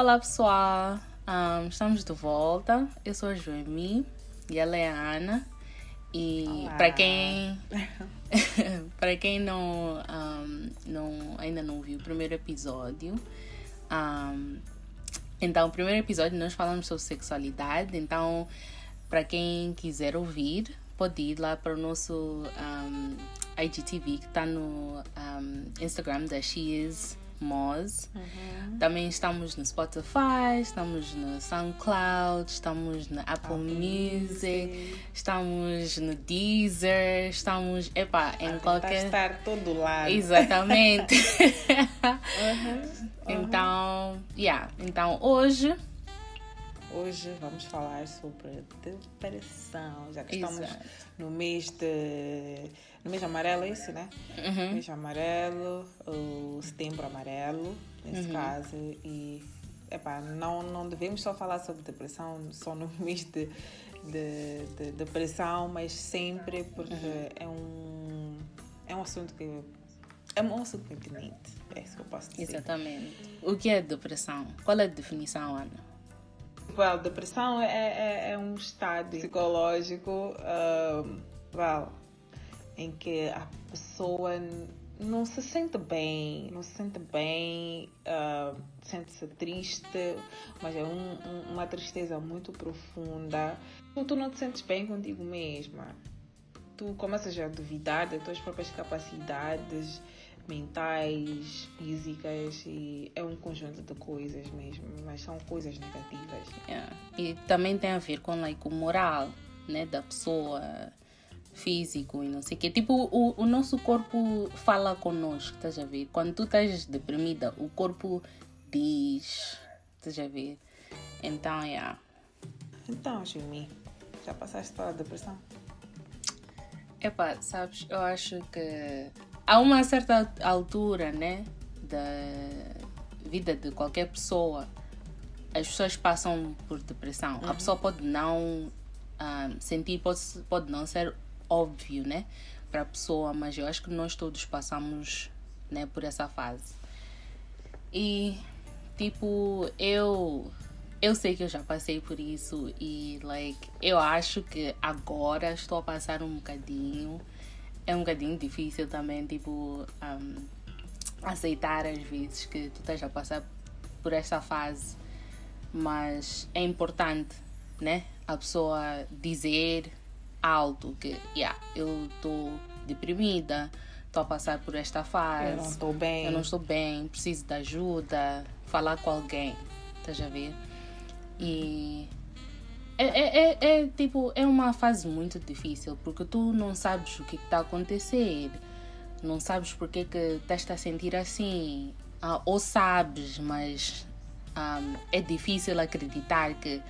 Olá pessoal, um, estamos de volta. Eu sou a Joemi e ela é a Ana. E para quem para quem não, um, não ainda não viu o primeiro episódio, um, então o primeiro episódio nós falamos sobre sexualidade. Então para quem quiser ouvir, pode ir lá para o nosso IGTV que está no Instagram da She Is Moz. Uhum. Também estamos no Spotify, estamos no SoundCloud, estamos na Apple, Apple Music, Music, estamos no Deezer, estamos, epá, em qualquer... estar todo lado. Exatamente. uhum. Então, yeah. Então, hoje... Hoje vamos falar sobre depressão, já que Exato. estamos no mês de no mês amarelo, é isso, né? Uhum. Mês amarelo, o setembro amarelo, nesse uhum. caso. E, epá, não, não devemos só falar sobre depressão só no mês de, de, de depressão, mas sempre porque uhum. é, um, é um assunto que. É um assunto pertinente, é isso que eu posso dizer. Exatamente. O que é depressão? Qual é a definição, Ana? Well, depressão é, é, é um estado psicológico. Uh, well, em que a pessoa não se sente bem, não se sente bem, uh, sente-se triste, mas é um, um, uma tristeza muito profunda. Tu não te sentes bem contigo mesma. Tu começas a duvidar das tuas próprias capacidades mentais, físicas e é um conjunto de coisas mesmo, mas são coisas negativas. Yeah. E também tem a ver com like, o moral né, da pessoa físico e não sei o quê. Tipo, o, o nosso corpo fala connosco, estás a ver? Quando tu estás deprimida, o corpo diz, estás a ver? Então, yeah. Então, Jimmy, já passaste pela depressão? Epá, sabes, eu acho que há uma certa altura, né, da vida de qualquer pessoa, as pessoas passam por depressão. Uhum. A pessoa pode não um, ah, sentir, pode, pode não ser óbvio, né? Para a pessoa, mas eu acho que nós todos passamos né, por essa fase. E, tipo, eu. Eu sei que eu já passei por isso e, like, eu acho que agora estou a passar um bocadinho. É um bocadinho difícil também, tipo, um, aceitar às vezes que tu estás a passar por essa fase. Mas é importante, né? A pessoa dizer alto que yeah, eu estou deprimida, estou a passar por esta fase. Eu não estou bem. Eu não estou bem, preciso de ajuda, falar com alguém. Estás a ver? E é, é, é, é, tipo, é uma fase muito difícil porque tu não sabes o que está a acontecer, não sabes porque que estás a sentir assim, ah, ou sabes, mas ah, é difícil acreditar que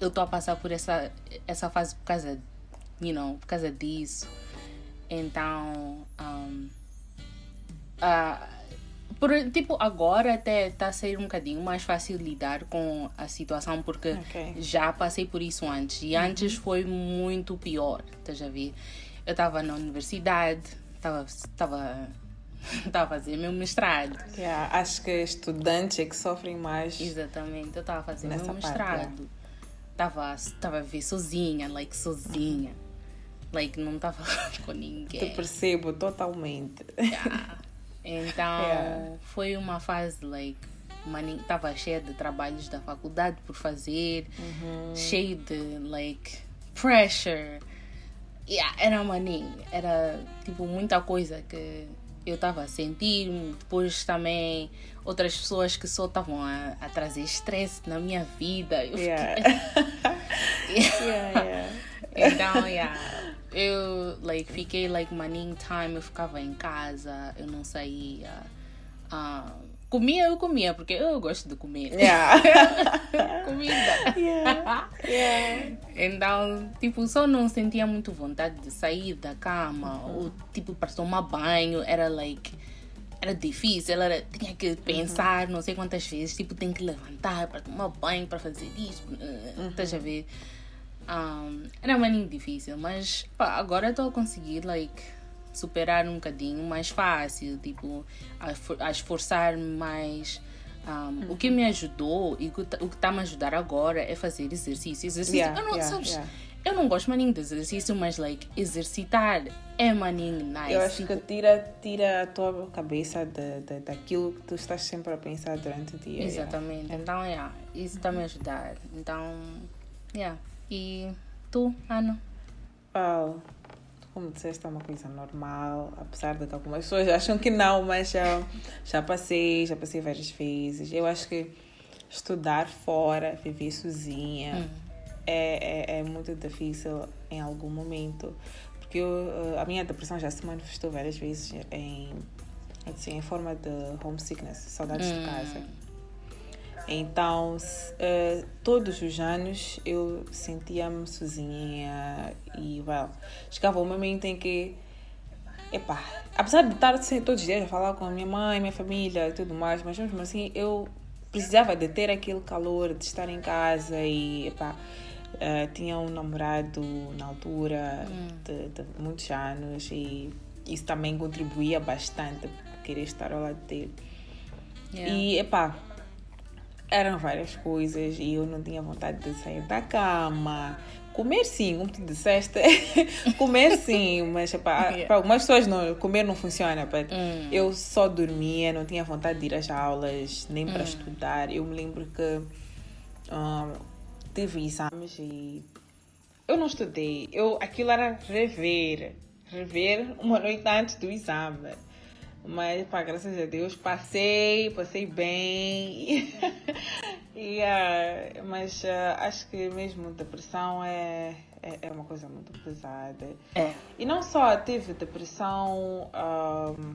eu estou a passar por essa, essa fase por causa you know, por causa disso. Então, um, uh, por, tipo, agora até está a ser um bocadinho mais fácil lidar com a situação porque okay. já passei por isso antes e uhum. antes foi muito pior, estás a ver? Eu estava na universidade, estava estava a fazer meu mestrado. Yeah, acho que estudantes é que sofrem mais. Exatamente, eu estava a fazer meu mestrado. Estava estava a ver sozinha, like sozinha. Like, não estava com ninguém. Te percebo totalmente. Yeah. Então, yeah. foi uma fase, like, estava cheia de trabalhos da faculdade por fazer, uhum. cheio de, like, pressure. Yeah, era maninho, era, tipo, muita coisa que eu estava a sentir. Depois também outras pessoas que só estavam a, a, trazer estresse na minha vida. Eu yeah. Fiquei... yeah, yeah. Então, yeah eu like fiquei like morning time eu ficava em casa eu não saía uh, comia eu comia porque eu gosto de comer yeah. comida yeah. Yeah. então tipo só não sentia muito vontade de sair da cama uhum. ou tipo para tomar banho era like era difícil, era, tinha que pensar uhum. não sei quantas vezes, tipo, tem que levantar para tomar banho, para fazer isso, uhum. estás a ver? Um, era um aninho difícil, mas pá, agora estou a conseguir like, superar um bocadinho mais fácil, tipo, a, a esforçar-me mais Um, Uhum. O que me ajudou e o que tá- está me a ajudar agora é fazer exercício. Exercício, Yeah, eu não, yeah, sabes, yeah. eu não gosto maninho de exercício, mas like, exercitar é maninho nice. Eu acho tipo, que tira, tira a tua cabeça de, de, daquilo que tu estás sempre a pensar durante o dia. Exatamente. Então, yeah, isso está me a ajudar. Então, yeah. E tu, Ana? Paulo, como disseste, é uma coisa normal, apesar de que algumas pessoas acham que não, mas já, já passei, já passei várias vezes. Eu acho que estudar fora, viver sozinha, é, é, é muito difícil em algum momento. Porque eu, eh, a minha depressão já se manifestou várias vezes em, assim, em forma de homesickness, saudades de casa. Então, eh, todos os anos eu sentia-me sozinha e, well, chegava um momento em que, epá, apesar de estar assim, todos os dias a falar com a minha mãe, minha família e tudo mais, mas mesmo assim eu precisava de ter aquele calor de estar em casa e, epá, eh, tinha um namorado na altura de, de muitos anos e isso também contribuía bastante para querer estar ao lado dele. Yeah. E, epá, eram várias coisas e eu não tinha vontade de sair da cama. Comer sim, como tu disseste, comer sim, mas epá, Yeah. para algumas pessoas não, comer não funciona. But Hum. Eu só dormia, não tinha vontade de ir às aulas, nem Hum. para estudar. Eu me lembro que ah, tive exames e eu não estudei. Eu, aquilo era rever, rever uma noite antes do exame. Mas, pá, graças a Deus, passei, passei bem. e, ah, mas ah, acho que mesmo depressão é, é, é uma coisa muito pesada. É. E não só tive depressão ahm,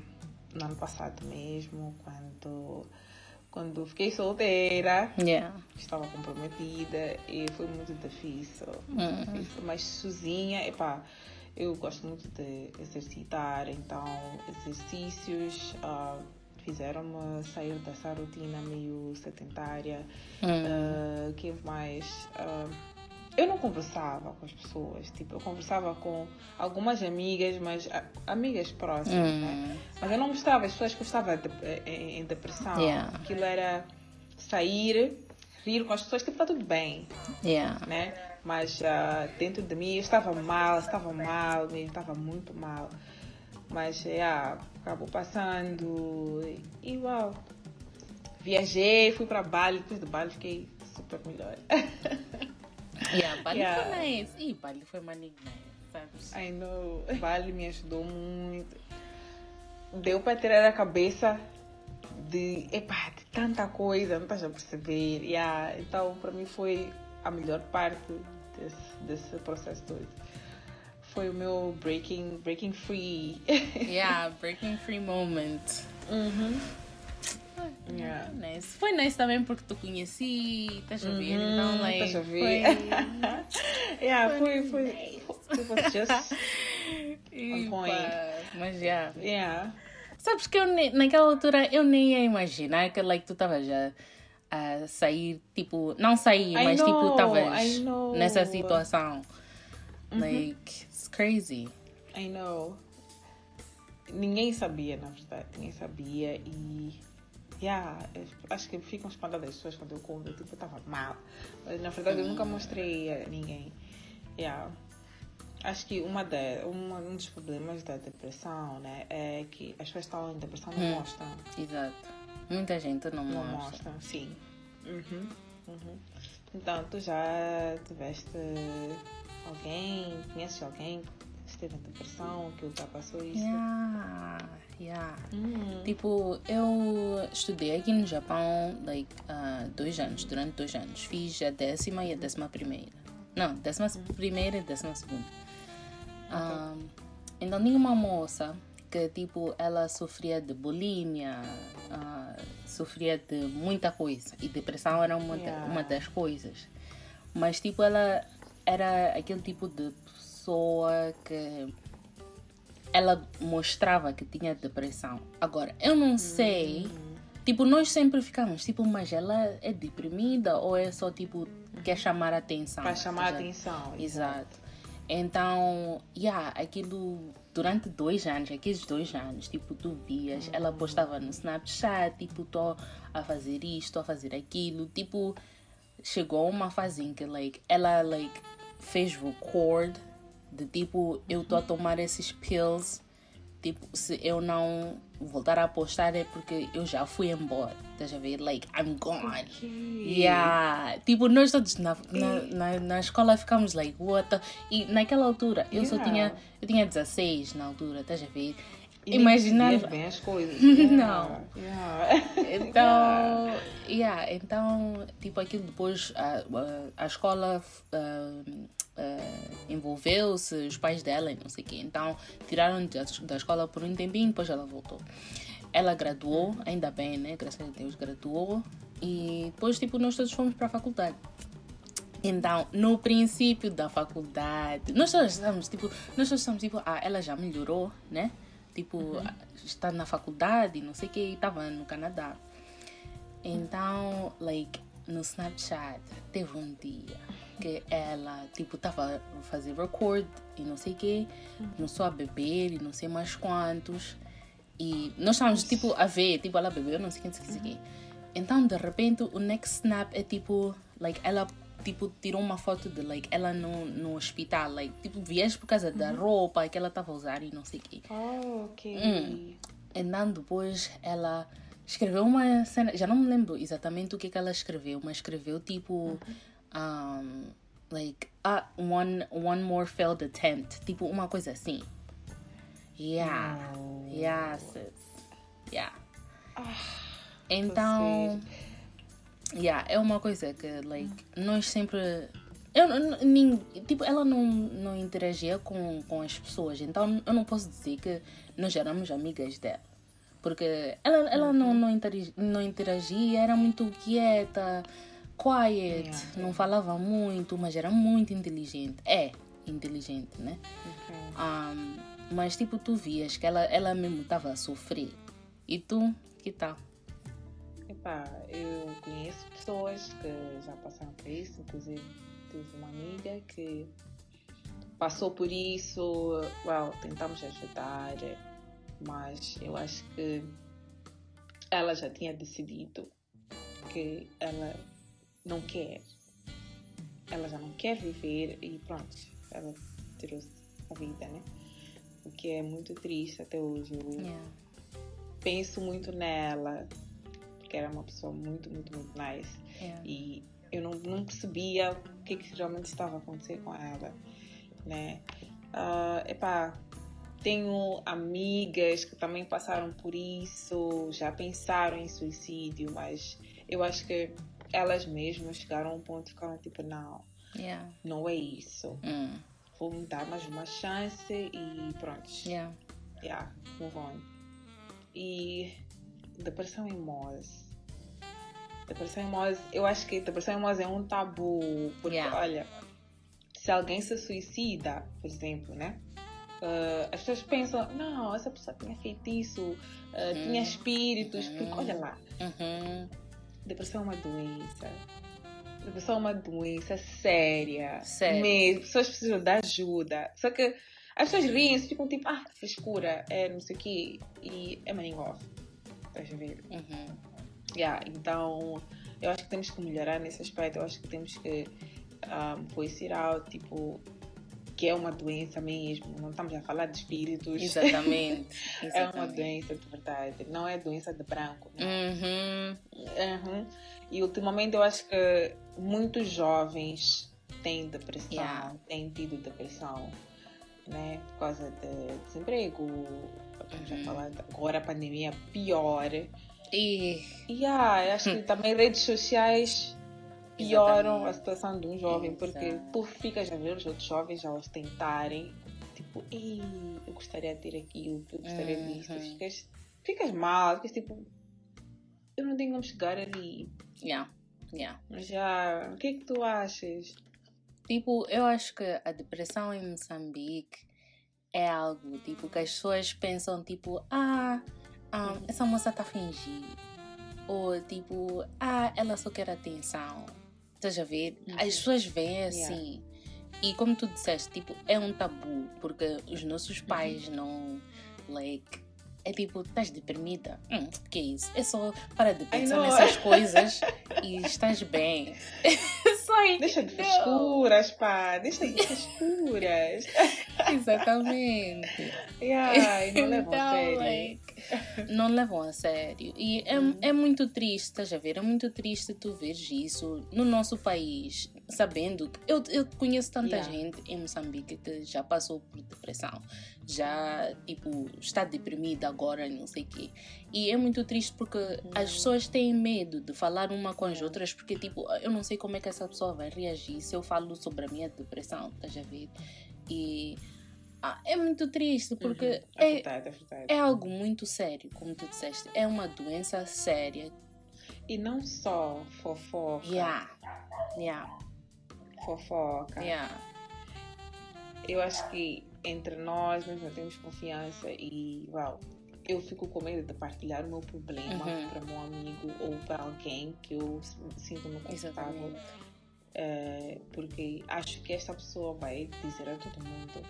no ano passado mesmo, quando, quando fiquei solteira, Yeah. estava comprometida e foi muito difícil, muito Uhum. difícil. Mas sozinha, epá, eu gosto muito de exercitar, então exercícios ah, fizeram-me sair dessa rotina meio sedentária. Hum. Uh, que mais? Uh, eu não conversava com as pessoas, tipo, eu conversava com algumas amigas, mas a- amigas próximas, Hum. né? Mas eu não mostrava, as pessoas que eu estava de- em, em depressão. Yeah. Aquilo era sair, rir com as pessoas, tipo, tá tudo bem, Yeah. né? Mas ah, dentro de mim eu estava mal, estava mal, mesmo, estava muito mal. Mas yeah, acabou passando e, e uau. Viajei, fui para Bali, depois de Bali fiquei super melhor. Yeah, Bali Yeah. foi nice. Ih, Bali foi nice, sabes? I know. Bali me ajudou muito. Deu para tirar a cabeça de, epá, de tanta coisa, não estás a perceber. Yeah. Então, para mim, foi a melhor parte desse, desse processo todo. Foi o meu breaking, breaking free. Yeah, breaking free moment. uhum. Foi Yeah. nice. Foi nice também porque tu conheci, estás a ver? Uhum, Então, like, estás a ver. foi... yeah, foi, foi, it was just, Ih, point. Mas, yeah. yeah. Sabes que eu naquela altura eu nem ia imaginar que like, tu estavas a, a sair, tipo, não sair, I mas tipo, know, I know. nessa situação. Like, it's crazy. I know. Ninguém sabia, na verdade. Ninguém sabia e. Yeah, acho que ficam espantadas as pessoas quando eu conto. Tipo, eu estava mal. Mas na verdade eu nunca mostrei a ninguém. Yeah. Acho que uma de, uma, um dos problemas da depressão né, é que as pessoas estão em depressão não Hum. mostram. Exato. Muita gente não, Não mostra. mostram, sim. Uhum, uhum. Então, tu já tiveste alguém, conheces alguém que esteve em depressão, que ultrapassou isso? Yeah, yeah. Hum. Tipo, eu estudei aqui no Japão, like, ah, dois anos, durante dois anos. Fiz a décima e a décima primeira. Não, décima primeira e décima segunda. Ah, então, tinha uma moça que, tipo, ela sofria de bulimia, ah, sofria de muita coisa. E depressão era uma, da- Yeah. uma das coisas. Mas, tipo, ela era aquele tipo de pessoa que ela mostrava que tinha depressão. Agora, eu não sei. Tipo, nós sempre ficamos, tipo, mas ela é deprimida ou é só, tipo, quer chamar a atenção? Para chamar a atenção. Exato. Então, yeah, aquilo durante dois anos, aqueles dois anos, tipo, tu vias, ela postava no Snapchat, tipo, tô a fazer isto, a fazer aquilo, tipo, chegou uma fase em que, like, ela, like, fez record de tipo, eu tô a tomar esses pills tipo, se eu não voltar a postar é porque eu já fui embora. Estás a ver? Like, I'm gone. Okay. Yeah. Tipo, nós todos na, na, na, na, escola ficamos like, what the... E naquela altura, eu yeah. só tinha... Eu tinha 16 na altura, estás a ver? Imaginar bem as coisas. não. Yeah. Então, yeah. então, tipo, aquilo depois a, a, a escola uh, uh, envolveu-se, os pais dela e não sei o quê. Então, tiraram da escola por um tempinho, depois ela voltou. Ela graduou, ainda bem, né? Graças a Deus graduou. E depois, tipo, nós todos fomos para a faculdade. Então, no princípio da faculdade, nós todos estamos, tipo, nós todos estamos, tipo, ah, ela já melhorou, né? Tipo, uhum. está na faculdade, não sei o que, e estava no Canadá. Então, like, no Snapchat, teve um dia que ela, tipo, estava a fazer record e não sei o quê, começou a beber e não sei mais quantos. E nós estávamos, tipo, a ver, tipo, ela bebeu, não sei o que, não sei o quê. Então, de repente, o next snap é tipo, like, ela tipo, tirou uma foto de, like, ela no, no hospital, like, tipo, viés por causa da roupa que ela estava a usar e não sei o quê. Oh, ok. Hum. Então, depois, ela escreveu uma cena, já não me lembro exatamente o que, que ela escreveu, mas escreveu, tipo, um, like, uh, one, one more failed attempt, tipo, uma coisa assim. Yeah, oh. yeah, sis. Yeah. Ah, então... Yeah, é uma coisa que, like, nós sempre. Eu, nem, tipo, ela não, não interagia com, com as pessoas, então eu não posso dizer que nós éramos amigas dela. Porque ela, ela não, não, interagia, não interagia, era muito quieta, quiet, yeah. não falava muito, mas era muito inteligente. É inteligente, né? Okay. Um, mas, tipo, tu vias que ela, ela mesmo estava a sofrer. E tu, que tal? Epá, eu conheço pessoas que já passaram por isso, inclusive tive uma amiga que passou por isso, well, tentamos ajudar, mas eu acho que ela já tinha decidido que ela não quer. Ela já não quer viver e pronto, ela tirou a vida, né? O que é muito triste até hoje. Eu yeah. penso muito nela, porque era uma pessoa muito, muito, muito nice. Yeah. E eu não, não percebia o que, que realmente estava acontecendo com ela, né? Uh, epá, tenho amigas que também passaram por isso, já pensaram em suicídio, mas eu acho que elas mesmas chegaram a um ponto e ficaram tipo, não, yeah. não é isso. Mm. Vou me dar mais uma chance e pronto. Yeah. Yeah, move on. E depressão em Moz Depressão em Moz, eu acho que depressão em Moz é um tabu. Porque, yeah. olha, se alguém se suicida, por exemplo, né? Uh, as pessoas pensam, não, essa pessoa tinha feitiço, uh, uhum. tinha espíritos, uhum. porque olha lá. Uhum. Depressão é uma doença. Depressão é uma doença séria. Sério. Mesmo. As pessoas precisam de ajuda. Só que as pessoas riem, ficam tipo, ah, frescura, é não sei o quê. E é money off. Estás a ver? Uhum. Yeah, então, eu acho que temos que melhorar nesse aspecto. Eu acho que temos que um, voice out, tipo, que é uma doença mesmo. Não estamos a falar de espíritos. Exatamente. Exatamente. é uma doença de verdade. Não é doença de branco. Né? Uhum. Uhum. E ultimamente eu acho que muitos jovens têm depressão, yeah. têm tido depressão. Né, por causa de desemprego, vamos uhum. falar agora a pandemia pior, e yeah, acho que também redes sociais pioram Exatamente. a situação de um jovem, Exato. porque tu ficas a ver os outros jovens a ostentarem, tipo, ei, eu gostaria de ter aquilo, eu gostaria uhum. disso, ficas, ficas mal, ficas tipo, eu não tenho como chegar ali. Yeah. Yeah. Já, o que é que tu achas? Tipo, eu acho que a depressão em Moçambique é algo tipo que as pessoas pensam tipo, ah, ah, essa moça tá fingindo. Ou tipo, ah, ela só quer atenção. Estás a ver? Uhum. As pessoas veem assim. Yeah. E como tu disseste, tipo, é um tabu, porque os nossos pais não, like, é tipo, estás deprimida? Hum, que é isso? É só para de pensar nessas coisas e estás bem. só isso. Deixa de frescuras, pá. Deixa de frescuras. Exatamente. Yeah, e não levam então, a sério. Like, não levam a sério. E é, Uhum. é muito triste, estás a ver? É muito triste tu veres isso no nosso país, sabendo que eu, eu conheço tanta Yeah. gente em Moçambique que já passou por depressão, já, tipo, está deprimida agora, não sei o quê. E é muito triste porque as pessoas têm medo de falar uma com as outras, porque, tipo, eu não sei como é que essa pessoa vai reagir se eu falo sobre a minha depressão, estás a ver? E ah, é muito triste porque Uhum. É é, verdade, é verdade. é algo muito sério, como tu disseste. É uma doença séria. E não só fofoca. Yeah. Yeah. Fofoca. Yeah. Eu acho que entre nós nós não temos confiança e, uau, eu fico com medo de partilhar o meu problema Uhum. para meu amigo ou para alguém que eu sinto-me confortável. Exatamente. Eh, porque acho que esta pessoa vai dizer a todo mundo,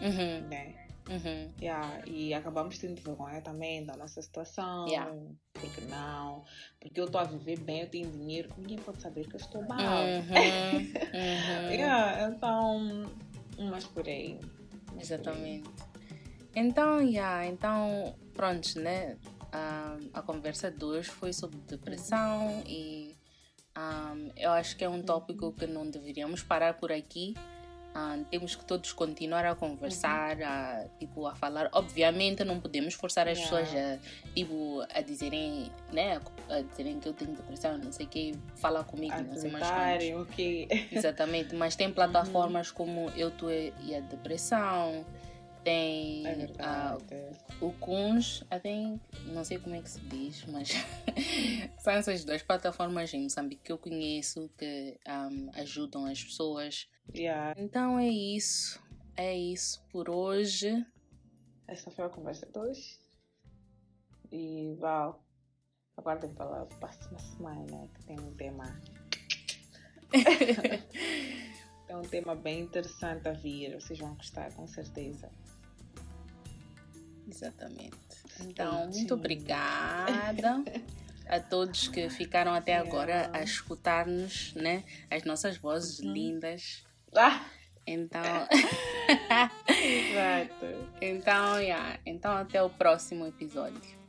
Uhum. né? Uhum. Yeah, e acabamos tendo vergonha também da nossa situação. Yeah. Porque não? Porque eu estou a viver bem, eu tenho dinheiro, ninguém pode saber que eu estou mal. Uhum. Uhum. Yeah, então, mas por aí. mas por aí. Exatamente. Então, yeah, então, pronto, né? A conversa de hoje foi sobre depressão e ah, eu acho que é um tópico que não deveríamos parar por aqui. Ah, temos que todos continuar a conversar, a, tipo, a falar. Obviamente, não podemos forçar as Yeah. pessoas a, tipo, a dizerem, né? A dizerem que eu tenho depressão, não sei o que, fala comigo, não sei mais. Acreditarem, ok. Exatamente, mas tem plataformas como Eu, Tu e a Depressão, tem É verdade. o Kuns, I think, não sei como é que se diz, mas são essas duas plataformas em Moçambique que eu conheço que ahm, ajudam as pessoas. Yeah. Então é isso, é isso por hoje. Essa foi a conversa de hoje. E, uau, aguardem pela próxima semana que tem um tema. tem um tema bem interessante a vir. Vocês vão gostar, com certeza. Exatamente. Então, tuned. muito obrigada a todos que ficaram até agora a escutar-nos, né? As nossas vozes Uhum. lindas. Ah! Então, Exato. então, yeah. então até o próximo episódio.